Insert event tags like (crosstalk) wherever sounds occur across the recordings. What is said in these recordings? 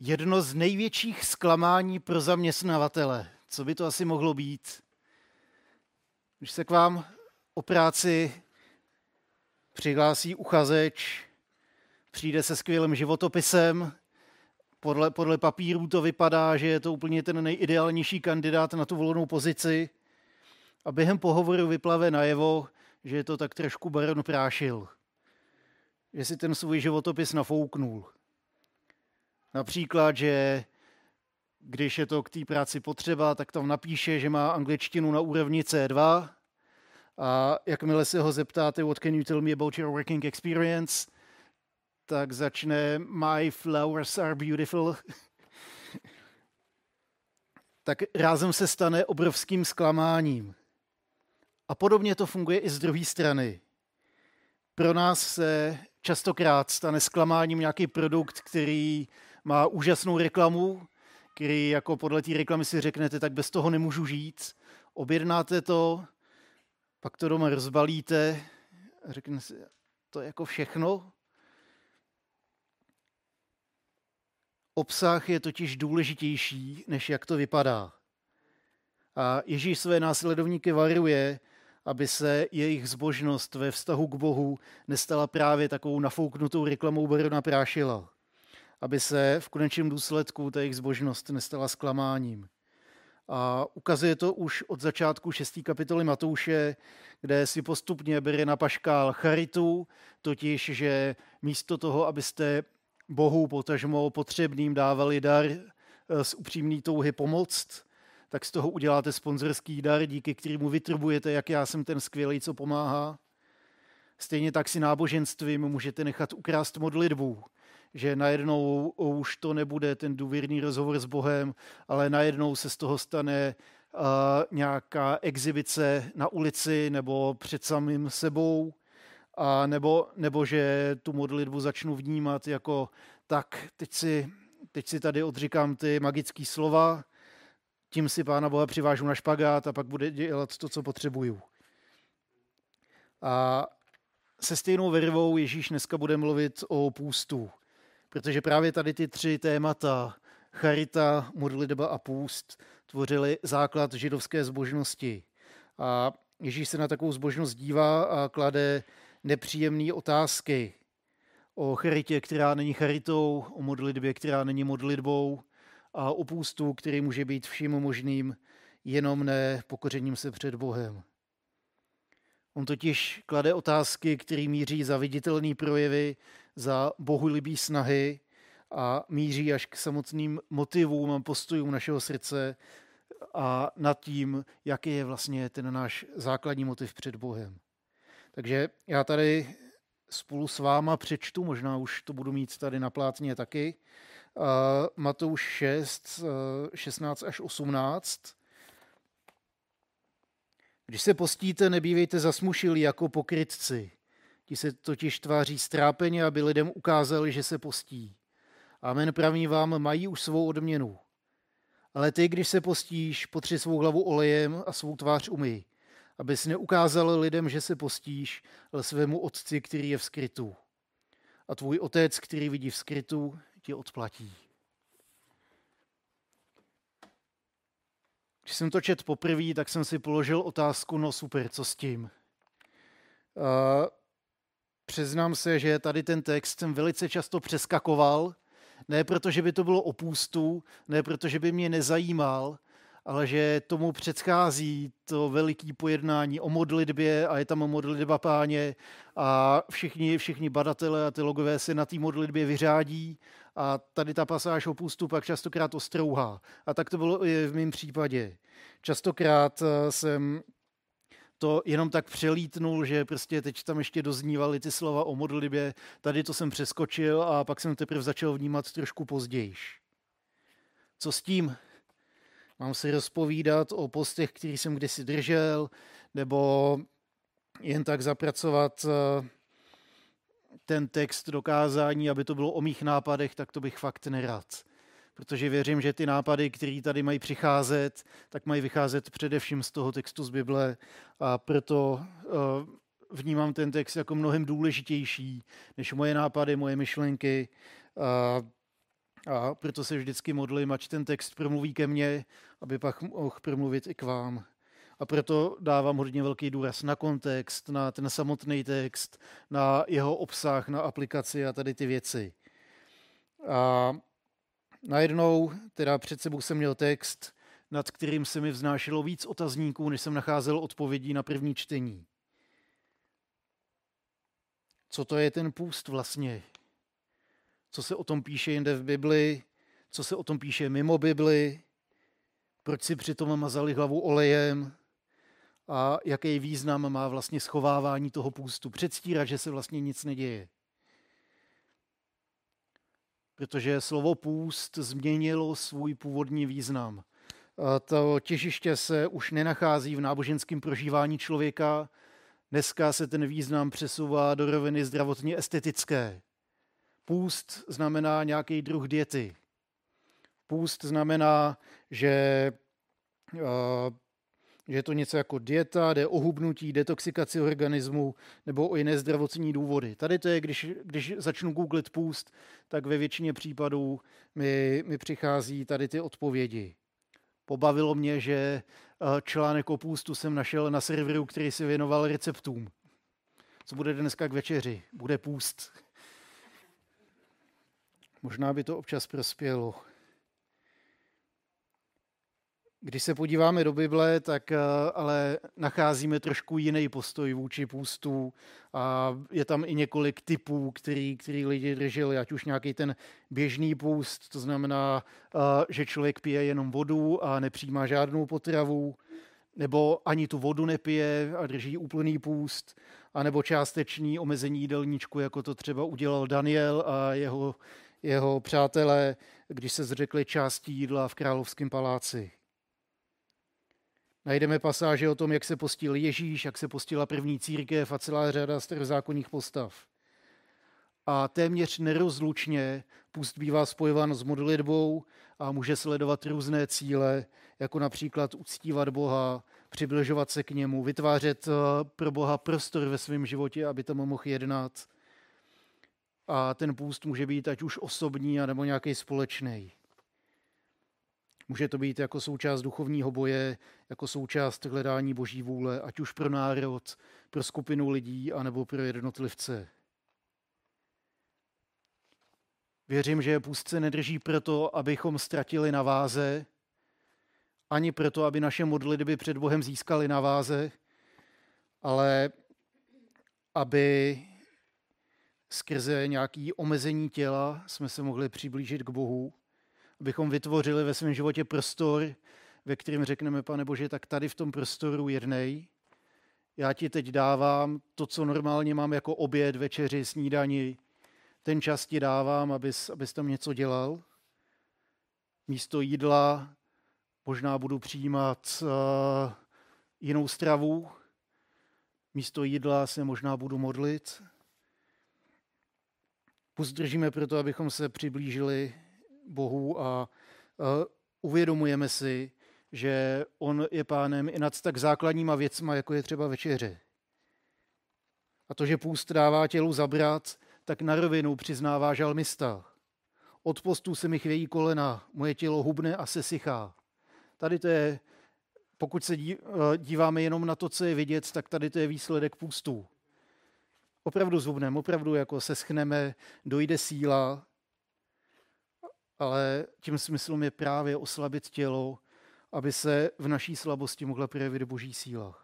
jedno z největších zklamání pro zaměstnavatele. Co by to asi mohlo být? Když se k vám o práci přihlásí uchazeč, přijde se skvělým životopisem, podle, podle papírů to vypadá, že je to úplně ten nejideálnější kandidát na tu volnou pozici a během pohovoru vyplave najevo, že je to tak trošku baron prášil. Že si ten svůj životopis nafouknul. Například, že když je to k té práci potřeba, tak tam napíše, že má angličtinu na úrovni C2 a jakmile se ho zeptáte, what can you tell me about your working experience, tak začne My flowers are beautiful. (laughs) tak rázem se stane obrovským zklamáním. A podobně to funguje i z druhé strany. Pro nás se častokrát stane zklamáním nějaký produkt, který má úžasnou reklamu, který jako podle té reklamy si řeknete, tak bez toho nemůžu žít. Objednáte to, pak to doma rozbalíte a řeknete si, to je jako všechno. Obsah je totiž důležitější, než jak to vypadá. A Ježíš své následovníky varuje, aby se jejich zbožnost ve vztahu k Bohu nestala právě takovou nafouknutou reklamou barona Prášila. Aby se v konečném důsledku ta jejich zbožnost nestala zklamáním. A ukazuje to už od začátku 6. kapitoly Matouše, kde si postupně bere na paškál charitu, totiž, že místo toho, abyste Bohu potažmo potřebným dávali dar eh, z upřímný touhy pomoct, tak z toho uděláte sponzorský dar, díky kterému vytrbujete, jak já jsem ten skvělý, co pomáhá. Stejně tak si náboženstvím můžete nechat ukrást modlitbu, že najednou už to nebude ten důvěrný rozhovor s Bohem, ale najednou se z toho stane uh, nějaká exibice na ulici nebo před samým sebou, a nebo, nebo že tu modlitbu začnu vnímat jako tak, teď si, teď si tady odříkám ty magické slova, tím si Pána Boha přivážu na špagát a pak bude dělat to, co potřebuju. A se stejnou vervou Ježíš dneska bude mluvit o půstu, protože právě tady ty tři témata, charita, modlitba a půst, tvořily základ židovské zbožnosti. A Ježíš se na takovou zbožnost dívá a klade nepříjemné otázky o charitě, která není charitou, o modlitbě, která není modlitbou a o půstu, který může být vším možným, jenom ne pokořením se před Bohem. On totiž klade otázky, které míří za viditelné projevy, za bohulibý snahy a míří až k samotným motivům a postojům našeho srdce a nad tím, jaký je vlastně ten náš základní motiv před Bohem. Takže já tady spolu s váma přečtu, možná už to budu mít tady na plátně taky, uh, Matouš 6, uh, 16 až 18. Když se postíte, nebývejte zasmušili jako pokrytci. Ti se totiž tváří strápeně, aby lidem ukázali, že se postí. Amen praví vám, mají už svou odměnu. Ale ty, když se postíš, potři svou hlavu olejem a svou tvář umyj abys neukázal lidem, že se postíš, ale svému otci, který je v skrytu. A tvůj otec, který vidí v skrytu, ti odplatí. Když jsem to čet poprvé, tak jsem si položil otázku, no super, co s tím? A přiznám se, že tady ten text jsem velice často přeskakoval, ne proto, že by to bylo opůstu, ne proto, že by mě nezajímal, ale že tomu předchází to veliký pojednání o modlitbě a je tam modlitba páně a všichni, všichni badatelé a teologové se na té modlitbě vyřádí a tady ta pasáž o pustu pak častokrát ostrouhá. A tak to bylo i v mém případě. Častokrát eh, jsem to jenom tak přelítnul, že prostě teď tam ještě doznívaly ty slova o modlitbě, tady to jsem přeskočil a pak jsem teprve začal vnímat trošku později. Co s tím? Mám si rozpovídat o postech, který jsem kdysi držel, nebo jen tak zapracovat eh, ten text dokázání, aby to bylo o mých nápadech, tak to bych fakt nerad. Protože věřím, že ty nápady, které tady mají přicházet, tak mají vycházet především z toho textu z Bible a proto eh, vnímám ten text jako mnohem důležitější než moje nápady, moje myšlenky. A proto se vždycky modlím, ať ten text promluví ke mně, aby pak mohl promluvit i k vám. A proto dávám hodně velký důraz na kontext, na ten samotný text, na jeho obsah, na aplikaci a tady ty věci. A najednou, teda před sebou jsem měl text, nad kterým se mi vznášelo víc otazníků, než jsem nacházel odpovědí na první čtení. Co to je ten půst vlastně? Co se o tom píše jinde v Bibli? Co se o tom píše mimo Bibli? Proč si přitom mazali hlavu olejem? A jaký význam má vlastně schovávání toho půstu? Předstírat, že se vlastně nic neděje. Protože slovo půst změnilo svůj původní význam. To těžiště se už nenachází v náboženském prožívání člověka, Dneska se ten význam přesouvá do roviny zdravotně estetické. Půst znamená nějaký druh diety. Půst znamená, že, že je to něco jako dieta, jde o hubnutí, detoxikaci organismu nebo o jiné zdravotní důvody. Tady to je, když, když začnu googlit půst, tak ve většině případů mi, mi přichází tady ty odpovědi. Pobavilo mě, že eh, článek o půstu jsem našel na serveru, který se věnoval receptům. Co bude dneska k večeři? Bude půst. Možná by to občas prospělo. Když se podíváme do Bible, tak eh, ale nacházíme trošku jiný postoj vůči půstu a je tam i několik typů, který, který lidi drželi, ať už nějaký ten běžný půst, to znamená, eh, že člověk pije jenom vodu a nepřijímá žádnou potravu, nebo ani tu vodu nepije a drží úplný půst, anebo částečný omezení jídelníčku, jako to třeba udělal Daniel a jeho, jeho přátelé, když se zřekli části jídla v královském paláci. Najdeme pasáže o tom, jak se postil Ježíš, jak se postila první církev a celá řada starozákonních postav. A téměř nerozlučně půst bývá spojován s modlitbou a může sledovat různé cíle, jako například uctívat Boha, přibližovat se k němu, vytvářet eh, pro Boha prostor ve svém životě, aby tam mohl jednat. A ten půst může být ať už osobní, nebo nějaký společný. Může to být jako součást duchovního boje, jako součást hledání boží vůle, ať už pro národ, pro skupinu lidí, anebo pro jednotlivce. Věřím, že půstce nedrží proto, abychom ztratili na váze, ani proto, aby naše modlitby před Bohem získaly na váze, ale aby skrze nějaké omezení těla jsme se mohli přiblížit k Bohu abychom vytvořili ve svém životě prostor, ve kterém řekneme, pane Bože, tak tady v tom prostoru jednej. Já ti teď dávám to, co normálně mám jako oběd, večeři, snídani. Ten čas ti dávám, abys, abys tam něco dělal. Místo jídla možná budu přijímat uh, jinou stravu. Místo jídla se možná budu modlit. Pozdržíme proto, abychom se přiblížili Bohu a uvědomujeme si, že on je pánem i nad tak základníma věcma, jako je třeba večeře. A to, že půst dává tělu zabrat, tak na rovinu přiznává žalmista. Od postu se mi chvějí kolena, moje tělo hubne a se sychá. Tady to je, pokud se díváme jenom na to, co je vidět, tak tady to je výsledek půstu. Opravdu zhubneme, opravdu jako se schneme, dojde síla, ale tím smyslem je právě oslabit tělo, aby se v naší slabosti mohla projevit boží síla.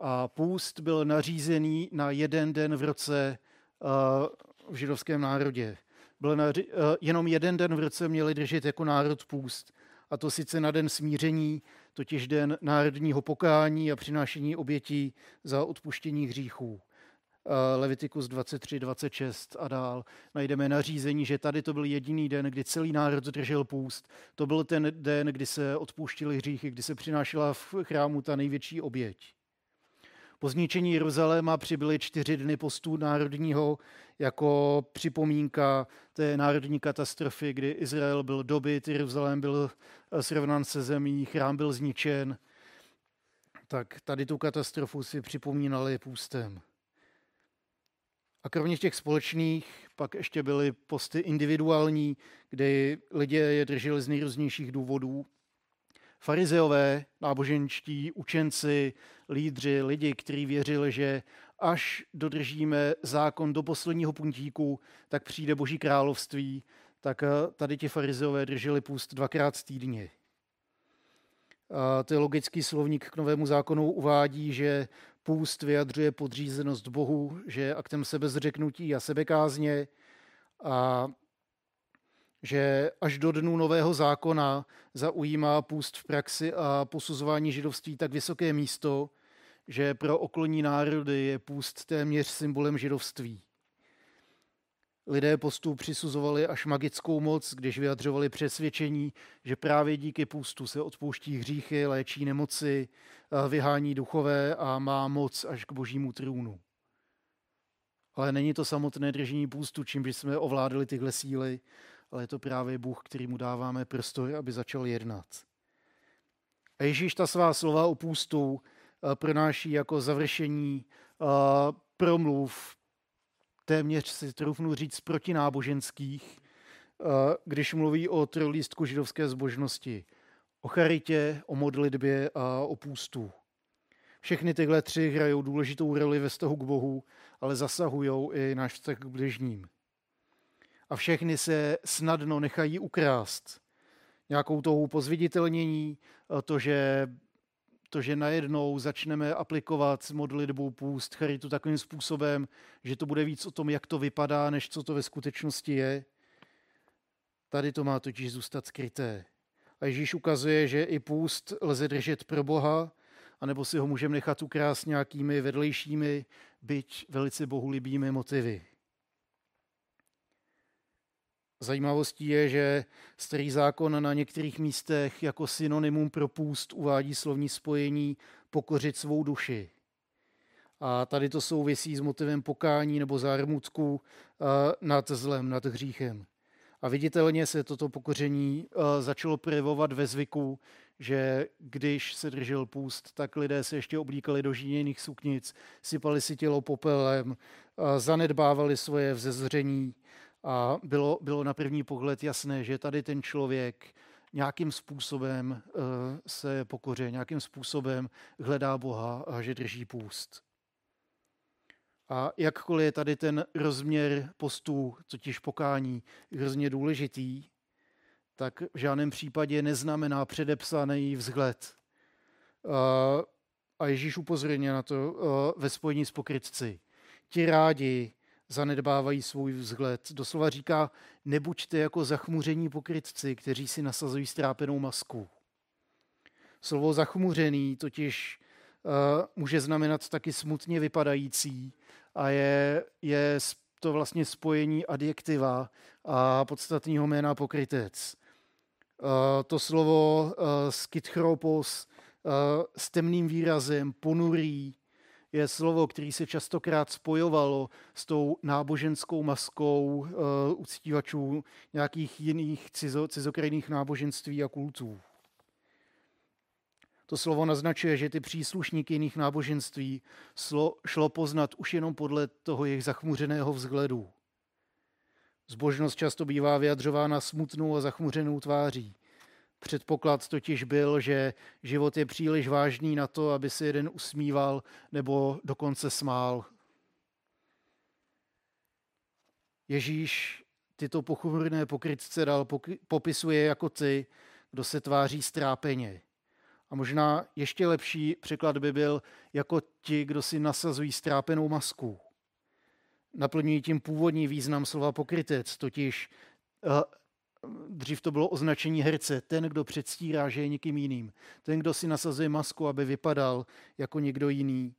A půst byl nařízený na jeden den v roce v židovském národě. Byl naři- jenom jeden den v roce měli držet jako národ půst. A to sice na den smíření, totiž den národního pokání a přinášení obětí za odpuštění hříchů. Levitikus 23, 26 a dál, najdeme nařízení, že tady to byl jediný den, kdy celý národ držel půst. To byl ten den, kdy se odpouštili hříchy, kdy se přinášela v chrámu ta největší oběť. Po zničení Jeruzaléma přibyly čtyři dny postu národního jako připomínka té národní katastrofy, kdy Izrael byl dobyt, Jeruzalém byl eh, srovnán se zemí, chrám byl zničen. Tak tady tu katastrofu si připomínali půstem. A kromě těch společných pak ještě byly posty individuální, kdy lidé je drželi z nejrůznějších důvodů. Farizeové, náboženští učenci, lídři, lidi, kteří věřili, že až dodržíme zákon do posledního puntíku, tak přijde Boží království, tak eh, tady ti farizeové drželi půst dvakrát týdně. Teologický slovník k novému zákonu uvádí, že půst vyjadřuje podřízenost Bohu, že je aktem sebezřeknutí a sebekázně a že až do dnu nového zákona zaujímá půst v praxi a posuzování židovství tak vysoké místo, že pro okolní národy je půst téměř symbolem židovství. Lidé postu přisuzovali až magickou moc, když vyjadřovali přesvědčení, že právě díky půstu se odpouští hříchy, léčí nemoci, vyhání duchové a má moc až k božímu trůnu. Ale není to samotné držení půstu, čím bychom ovládali tyhle síly, ale je to právě Bůh, který mu dáváme prostor, aby začal jednat. A Ježíš ta svá slova o půstu pronáší jako završení promluv téměř si troufnu říct protináboženských, eh, když mluví o trolístku židovské zbožnosti, o charitě, o modlitbě a o půstu. Všechny tyhle tři hrajou důležitou roli ve vztahu k Bohu, ale zasahují i náš vztah k bližním. A všechny se snadno nechají ukrást nějakou touhu po zviditelnění, to, že to, že najednou začneme aplikovat modlitbu, půst, charitu takovým způsobem, že to bude víc o tom, jak to vypadá, než co to ve skutečnosti je. Tady to má totiž zůstat skryté. A Ježíš ukazuje, že i půst lze držet pro Boha, anebo si ho můžeme nechat ukrást nějakými vedlejšími, byť velice bohulibými motivy. Zajímavostí je, že starý zákon na některých místech jako synonymum pro půst uvádí slovní spojení pokořit svou duši. A tady to souvisí s motivem pokání nebo zármutku eh, nad zlem, nad hříchem. A viditelně se toto pokoření eh, začalo projevovat ve zvyku, že když se držel půst, tak lidé se ještě oblíkali do žíněných suknic, sypali si tělo popelem, eh, zanedbávali svoje vzezření a bylo, bylo na první pohled jasné, že tady ten člověk nějakým způsobem uh, se pokoře, nějakým způsobem hledá Boha a že drží půst. A jakkoliv je tady ten rozměr postů, totiž pokání, hrozně důležitý, tak v žádném případě neznamená předepsaný vzhled. A Ježíš upozorňuje na to uh, ve spojení s pokrytci. Ti rádi zanedbávají svůj vzhled. Doslova říká, nebuďte jako zachmuření pokrytci, kteří si nasazují strápenou masku. Slovo zachmuřený totiž uh, může znamenat taky smutně vypadající a je, je to vlastně spojení adjektiva a podstatného jména pokrytec. Uh, to slovo uh, skytchropos uh, s temným výrazem, ponurý, je slovo, který se častokrát spojovalo s tou náboženskou maskou uh, uctívačů nějakých jiných cizo, cizokrajných náboženství a kultů. To slovo naznačuje, že ty příslušníky jiných náboženství slo, šlo poznat už jenom podle toho jejich zachmuřeného vzhledu. Zbožnost často bývá vyjadřována smutnou a zachmuřenou tváří. Předpoklad totiž byl, že život je příliš vážný na to, aby se jeden usmíval nebo dokonce smál. Ježíš tyto pochmurné pokrytce dal popisuje jako ty, kdo se tváří strápeně. A možná ještě lepší překlad by byl jako ti, kdo si nasazují strápenou masku. Naplňují tím původní význam slova pokrytec, totiž eh, dřív to bylo označení herce, ten, kdo předstírá, že je někým jiným. Ten, kdo si nasazuje masku, aby vypadal jako někdo jiný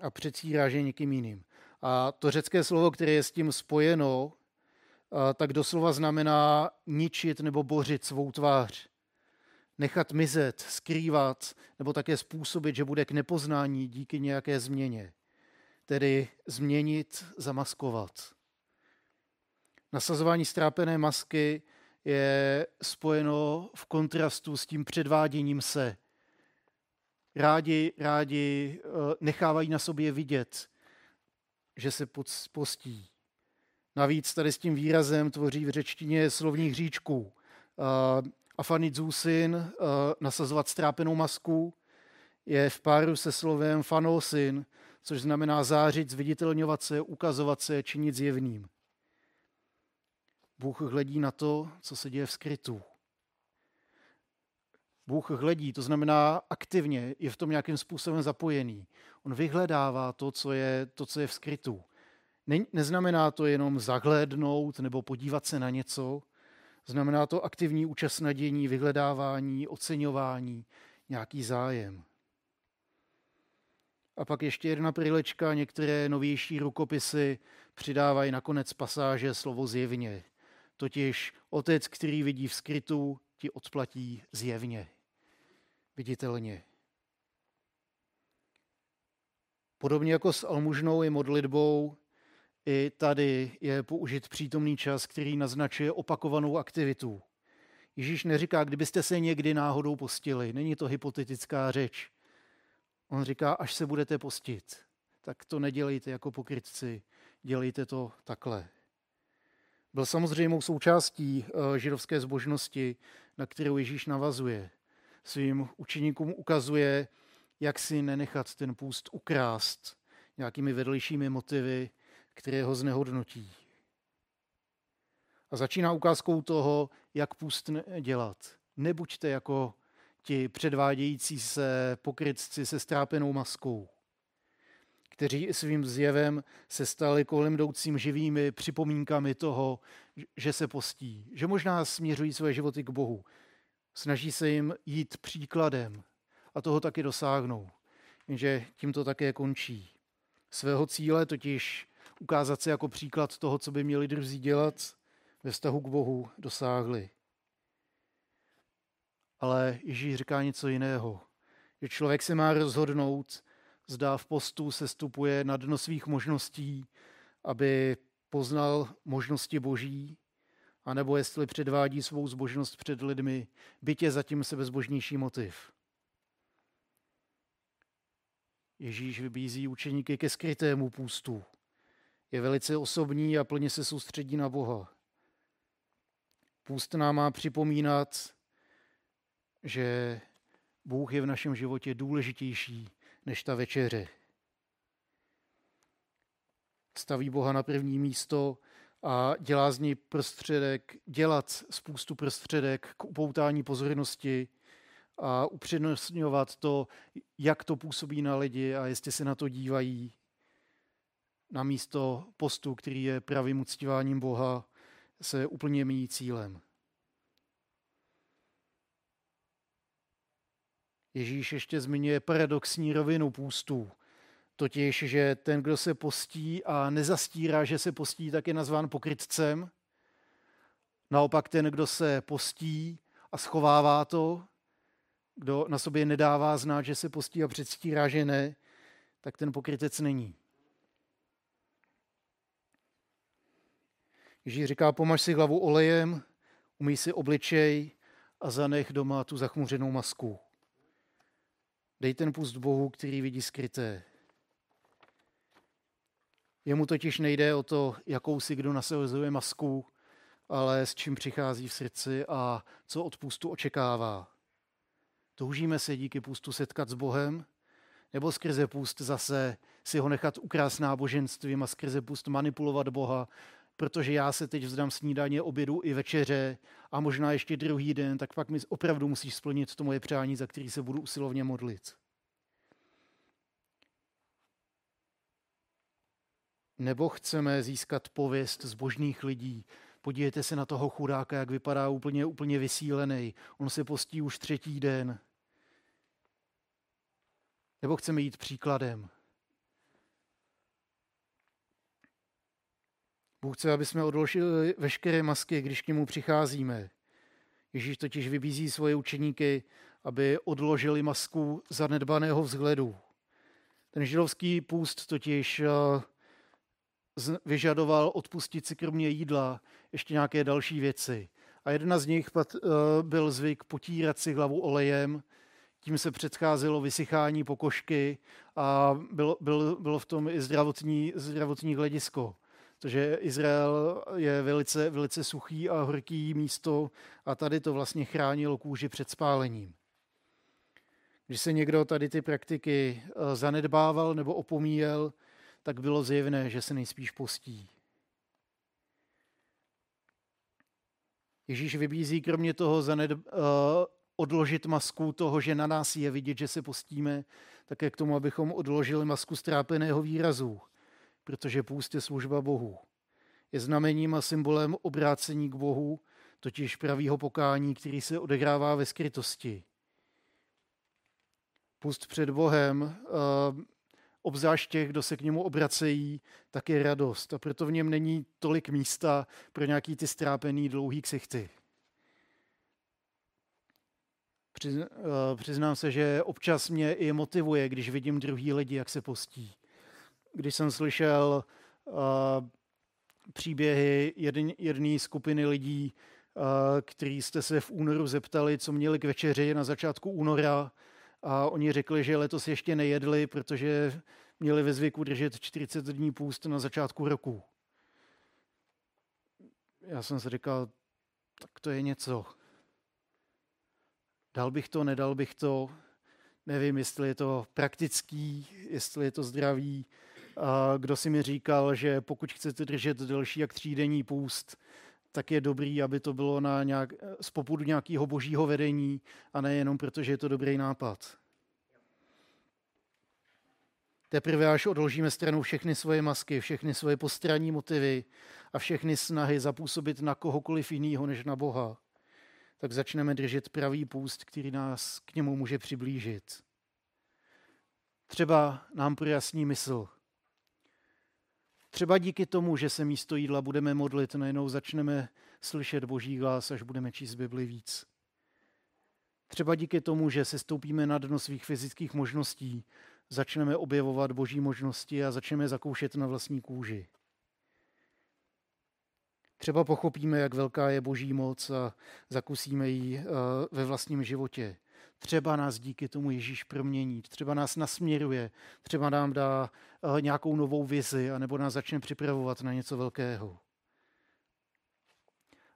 a předstírá, že je někým jiným. A to řecké slovo, které je s tím spojeno, tak doslova znamená ničit nebo bořit svou tvář. Nechat mizet, skrývat, nebo také způsobit, že bude k nepoznání díky nějaké změně. Tedy změnit, zamaskovat. Nasazování strápené masky je spojeno v kontrastu s tím předváděním se. rádi, rádi eh, nechávají na sobě vidět, že se postí. Navíc tady s tím výrazem tvoří v řečtině slovní hříčku. Afanit zůsyn, nasazovat strápenou masku, je v páru se slovem fanosin, což znamená zářit, zviditelňovat se, ukazovat se, činit zjevným. Bůh hledí na to, co se děje v skrytu. Bůh hledí, to znamená aktivně, je v tom nějakým způsobem zapojený. On vyhledává to, co je, to, co je v skrytu. Ne, neznamená to jenom zahlédnout nebo podívat se na něco, znamená to aktivní účast na dění, vyhledávání, oceňování, nějaký zájem. A pak ještě jedna prilečka, některé novější rukopisy přidávají nakonec pasáže slovo zjevně. Totiž otec, který vidí v skrytu, ti odplatí zjevně, viditelně. Podobně jako s almužnou i modlitbou, i tady je použit přítomný čas, který naznačuje opakovanou aktivitu. Ježíš neříká, kdybyste se někdy náhodou postili. Není to hypotetická řeč. On říká, až se budete postit, tak to nedělejte jako pokrytci, dělejte to takhle. Byl samozřejmou součástí eh, židovské zbožnosti, na kterou Ježíš navazuje. Svým učeníkům ukazuje, jak si nenechat ten půst ukrást nějakými vedlejšími motivy, které ho znehodnotí. A začíná ukázkou toho, jak půst dělat. Nebuďte jako ti předvádějící se pokrytci se strápenou maskou, kteří svým zjevem se stali kolem jdoucím živými připomínkami toho, že se postí, že možná směřují své životy k Bohu. Snaží se jim jít příkladem a toho taky dosáhnou, jenže tím to také končí. Svého cíle totiž ukázat se jako příklad toho, co by měli druzí dělat, ve vztahu k Bohu dosáhli. Ale Ježíš říká něco jiného. Že člověk se má rozhodnout, zda v postu se stupuje na dno svých možností, aby poznal možnosti boží, anebo jestli předvádí svou zbožnost před lidmi, bytě zatím sebezbožnější motiv. Ježíš vybízí učeníky ke skrytému půstu. Je velice osobní a plně se soustředí na Boha. Půst nám má připomínat, že Bůh je v našem životě důležitější než ta večeře. Staví Boha na první místo a dělá z něj prostředek, dělat spoustu prostředek k upoutání pozornosti a upřednostňovat to, jak to působí na lidi a jestli se na to dívají. Na místo postu, který je pravým uctíváním Boha, se úplně míjí cílem. Ježíš ještě zmiňuje paradoxní rovinu půstů. Totiž, že ten, kdo se postí a nezastírá, že se postí, tak je nazván pokrytcem. Naopak ten, kdo se postí a schovává to, kdo na sobě nedává znát, že se postí a předstírá, že ne, tak ten pokrytec není. Ježíš říká, pomaž si hlavu olejem, umyj si obličej a zanech doma tu zachmuřenou masku. Dej ten pust Bohu, který vidí skryté. Jemu totiž nejde o to, jakou si kdo nasazuje masku, ale s čím přichází v srdci a co od pustu očekává. Toužíme se díky pustu setkat s Bohem, nebo skrze pust zase si ho nechat ukrást náboženstvím a skrze pust manipulovat Boha protože já se teď vzdám snídaně, obědu i večeře a možná ještě druhý den, tak pak mi opravdu musíš splnit to moje přání, za který se budu usilovně modlit. Nebo chceme získat pověst zbožných lidí. Podívejte se na toho chudáka, jak vypadá úplně, úplně vysílený. On se postí už třetí den. Nebo chceme jít příkladem. Bůh chce, aby jsme odložili veškeré masky, když k němu přicházíme. Ježíš totiž vybízí svoje učeníky, aby odložili masku zanedbaného vzhledu. Ten židovský půst totiž eh, vyžadoval odpustit si kromě jídla ještě nějaké další věci. A jedna z nich eh, byl zvyk potírat si hlavu olejem, tím se předcházelo vysychání pokožky a bylo, bylo, bylo v tom i zdravotní, zdravotní hledisko. Protože Izrael je velice, velice suchý a horký místo a tady to vlastně chránilo kůži před spálením. Když se někdo tady ty praktiky eh, zanedbával nebo opomíjel, tak bylo zjevné, že se nejspíš postí. Ježíš vybízí kromě toho zaned, uh, odložit masku toho, že na nás je vidět, že se postíme, také k tomu, abychom odložili masku strápeného výrazu, protože půst je služba Bohu. Je znamením a symbolem obrácení k Bohu, totiž pravýho pokání, který se odehrává ve skrytosti. Pust před Bohem, uh, obzvlášť těch, kdo se k němu obracejí, tak je radost. A proto v něm není tolik místa pro nějaký ty strápený dlouhý ksichty. Eh, přiznám se, že občas mě i motivuje, když vidím druhý lidi, jak se postí. Když jsem slyšel uh, příběhy jedné skupiny lidí, uh, který jste se v únoru zeptali, co měli k večeři na začátku února, a oni řekli, že letos ještě nejedli, protože měli ve zvyku držet 40 dní půst na začátku roku. Já jsem si říkal, tak to je něco. Dal bych to, nedal bych to. Nevím, jestli je to praktický, jestli je to zdravý. Kdo si mi říkal, že pokud chcete držet delší jak třídenní půst, tak je dobrý, aby to bylo na nějak, z popudu nějakého božího vedení a ne jenom proto, že je to dobrý nápad. Teprve až odložíme stranou všechny svoje masky, všechny svoje postranní motivy a všechny snahy zapůsobit na kohokoliv jiného než na Boha, tak začneme držet pravý půst, který nás k němu může přiblížit. Třeba nám projasní mysl. Třeba díky tomu, že se místo jídla budeme modlit, najednou začneme slyšet boží hlas, až budeme číst Bibli víc. Třeba díky tomu, že se stoupíme na dno svých fyzických možností, začneme objevovat boží možnosti a začneme zakoušet na vlastní kůži. Třeba pochopíme, jak velká je boží moc a zakusíme ji eh, ve vlastním životě. Třeba nás díky tomu Ježíš promění, třeba nás nasměruje, třeba nám dá eh, nějakou novou vizi, anebo nás začne připravovat na něco velkého.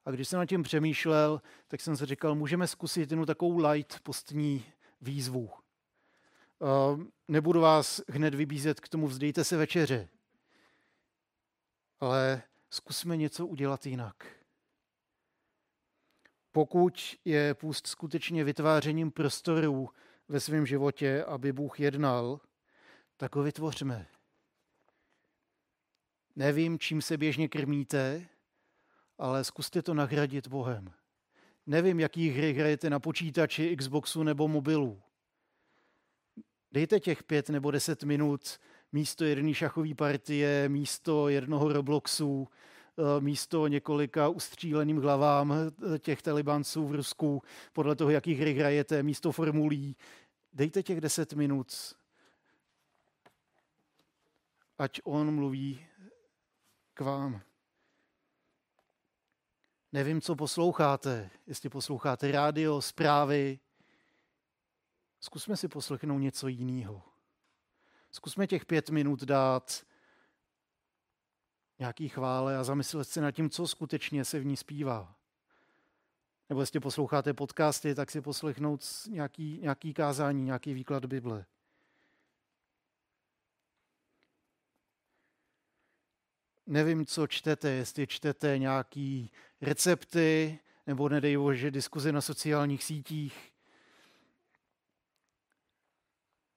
A když jsem nad tím přemýšlel, tak jsem si říkal, můžeme zkusit jednu takovou light postní výzvu. Eh, nebudu vás hned vybízet k tomu, vzdejte se večeře, ale zkusme něco udělat jinak. Pokud je půst skutečně vytvářením prostorů ve svém životě, aby Bůh jednal, tak ho vytvořme. Nevím, čím se běžně krmíte, ale zkuste to nahradit Bohem. Nevím, jaký hry hrajete na počítači, Xboxu nebo mobilu. Dejte těch pět nebo deset minut místo jedné šachové partie, místo jednoho Robloxu, místo několika ustříleným hlavám eh, těch talibanců v Rusku, podle toho, jaký hry hrajete, místo formulí. Dejte těch deset minut, ať on mluví k vám. Nevím, co posloucháte, jestli posloucháte rádio, zprávy, Zkusme si poslechnout něco jiného. Zkusme těch pět minut dát nějaký chvále a zamyslet se nad tím, co skutečně se v ní zpívá. Nebo jestli posloucháte podcasty, tak si poslechnout nějaký, nějaký kázání, nějaký výklad Bible. Nevím, co čtete, jestli čtete nějaký recepty, nebo nedej bože diskuze na sociálních sítích,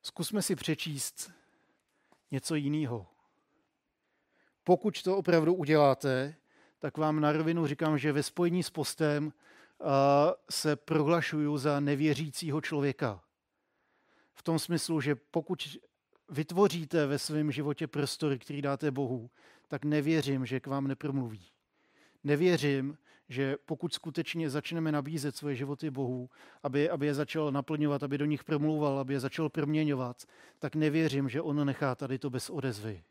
Zkusme si přečíst něco jiného. Pokud to opravdu uděláte, tak vám na rovinu říkám, že ve spojení s postem se prohlašuju za nevěřícího člověka. V tom smyslu, že pokud vytvoříte ve svém životě prostory, který dáte Bohu, tak nevěřím, že k vám nepromluví. Nevěřím, že pokud skutečně začneme nabízet svoje životy Bohu, aby, aby je začal naplňovat, aby do nich promlouval, aby je začal proměňovat, tak nevěřím, že on nechá tady to bez odezvy.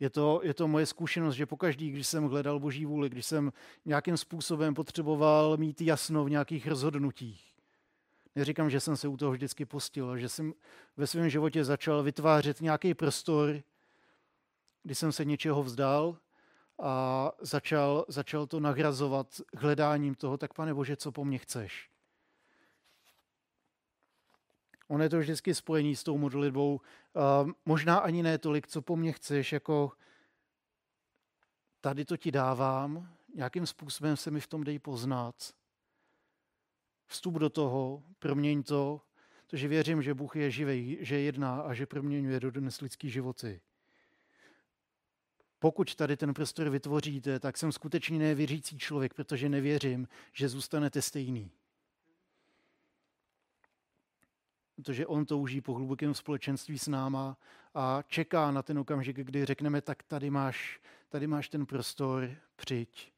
Je to, je to moje zkušenost, že pokaždý, když jsem hledal Boží vůli, když jsem nějakým způsobem potřeboval mít jasno v nějakých rozhodnutích, Neříkám, že jsem se u toho vždycky pustil, že jsem ve svém životě začal vytvářet nějaký prostor, kdy jsem se něčeho vzdal a začal, začal to nahrazovat hledáním toho, tak pane Bože, co po mně chceš? On je to vždycky spojení s tou modlitbou. Uh, možná ani ne tolik, co po mně chceš, jako tady to ti dávám, nějakým způsobem se mi v tom dej poznat. Vstup do toho, proměň to, protože věřím, že Bůh je živý, že jedná a že proměňuje do dnes lidský životy. Pokud tady ten prostor vytvoříte, tak jsem skutečně nevěřící člověk, protože nevěřím, že zůstanete stejný. Protože on touží po hlubokém společenství s náma a čeká na ten okamžik, kdy řekneme, tak tady máš, tady máš ten prostor, přijď.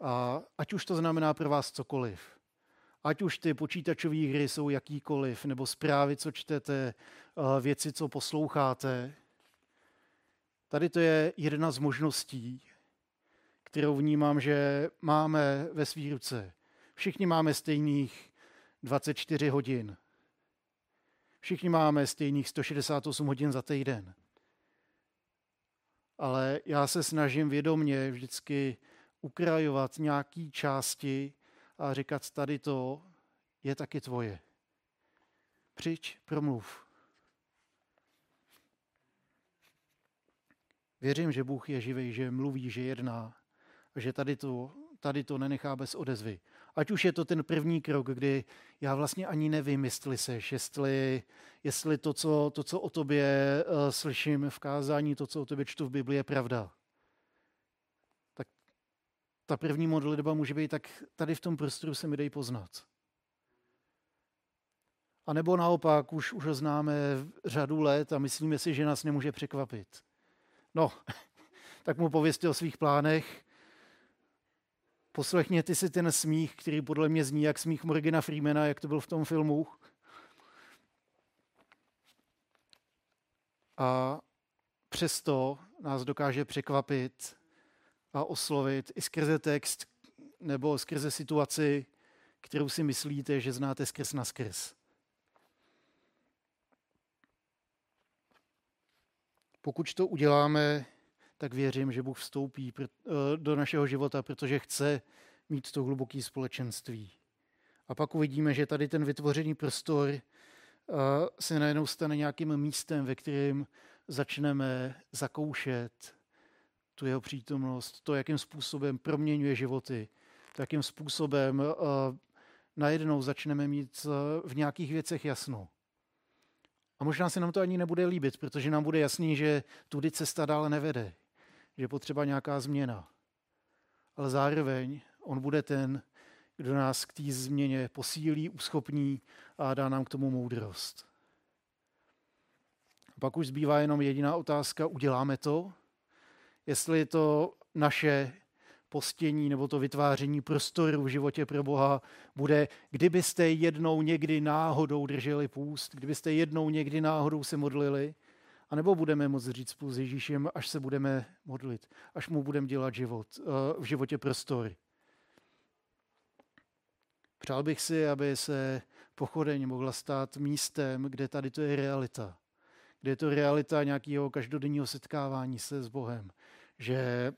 A ať už to znamená pro vás cokoliv. Ať už ty počítačové hry jsou jakýkoliv, nebo zprávy, co čtete, eh, věci, co posloucháte. Tady to je jedna z možností, kterou vnímám, že máme ve svý ruce. Všichni máme stejných 24 hodin. Všichni máme stejných 168 hodin za týden. Ale já se snažím vědomně vždycky ukrajovat nějaký části a říkat, tady to je taky tvoje. Přijď, promluv. Věřím, že Bůh je živý, že mluví, že jedná a že tady to, tady to nenechá bez odezvy. Ať už je to ten první krok, kdy já vlastně ani nevím, jestli seš, jestli, jestli to, co, to, co o tobě uh, slyším v kázání, to, co o tobě čtu v Biblii, je pravda ta první modlitba může být, tak tady v tom prostoru se mi dej poznat. A nebo naopak, už, už ho známe řadu let a myslíme si, že nás nemůže překvapit. No, (laughs) tak mu povězte o svých plánech. Poslechněte si ten smích, který podle mě zní jak smích Morgana Freemana, jak to byl v tom filmu. A přesto nás dokáže překvapit a oslovit i skrze text nebo skrze situaci, kterou si myslíte, že znáte skrz na skrz. Pokud to uděláme, tak věřím, že Bůh vstoupí eh, do našeho života, protože chce mít to hluboké společenství. A pak uvidíme, že tady ten vytvořený prostor eh, se najednou stane nějakým místem, ve kterém začneme zakoušet tu jeho přítomnost, to, jakým způsobem proměňuje životy, to, jakým způsobem uh, najednou začneme mít v nějakých věcech jasno. A možná se nám to ani nebude líbit, protože nám bude jasný, že tudy cesta dále nevede, že je potřeba nějaká změna. Ale zároveň on bude ten, kdo nás k té změně posílí, uschopní a dá nám k tomu moudrost. Pak už zbývá jenom jediná otázka, uděláme to? jestli to naše postění nebo to vytváření prostoru v životě pro Boha bude, kdybyste jednou někdy náhodou drželi půst, kdybyste jednou někdy náhodou se modlili, anebo budeme moct říct spolu s Ježíšem, až se budeme modlit, až mu budeme dělat život, eh, v životě prostory. Přál bych si, aby se pochodeň mohla stát místem, kde tady to je realita. Kde je to realita nějakého každodenního setkávání se s Bohem že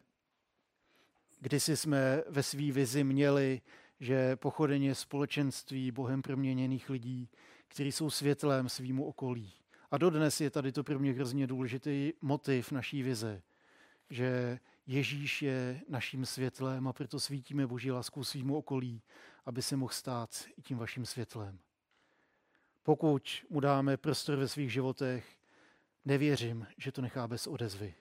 kdysi jsme ve své vizi měli, že pochodeně společenství Bohem proměněných lidí, kteří jsou světlem svýmu okolí. A dodnes je tady to pro mě hrozně důležitý motiv naší vize, že Ježíš je naším světlem a proto svítíme Boží lásku svýmu okolí, aby se mohl stát i tím vaším světlem. Pokud mu dáme prostor ve svých životech, nevěřím, že to nechá bez odezvy.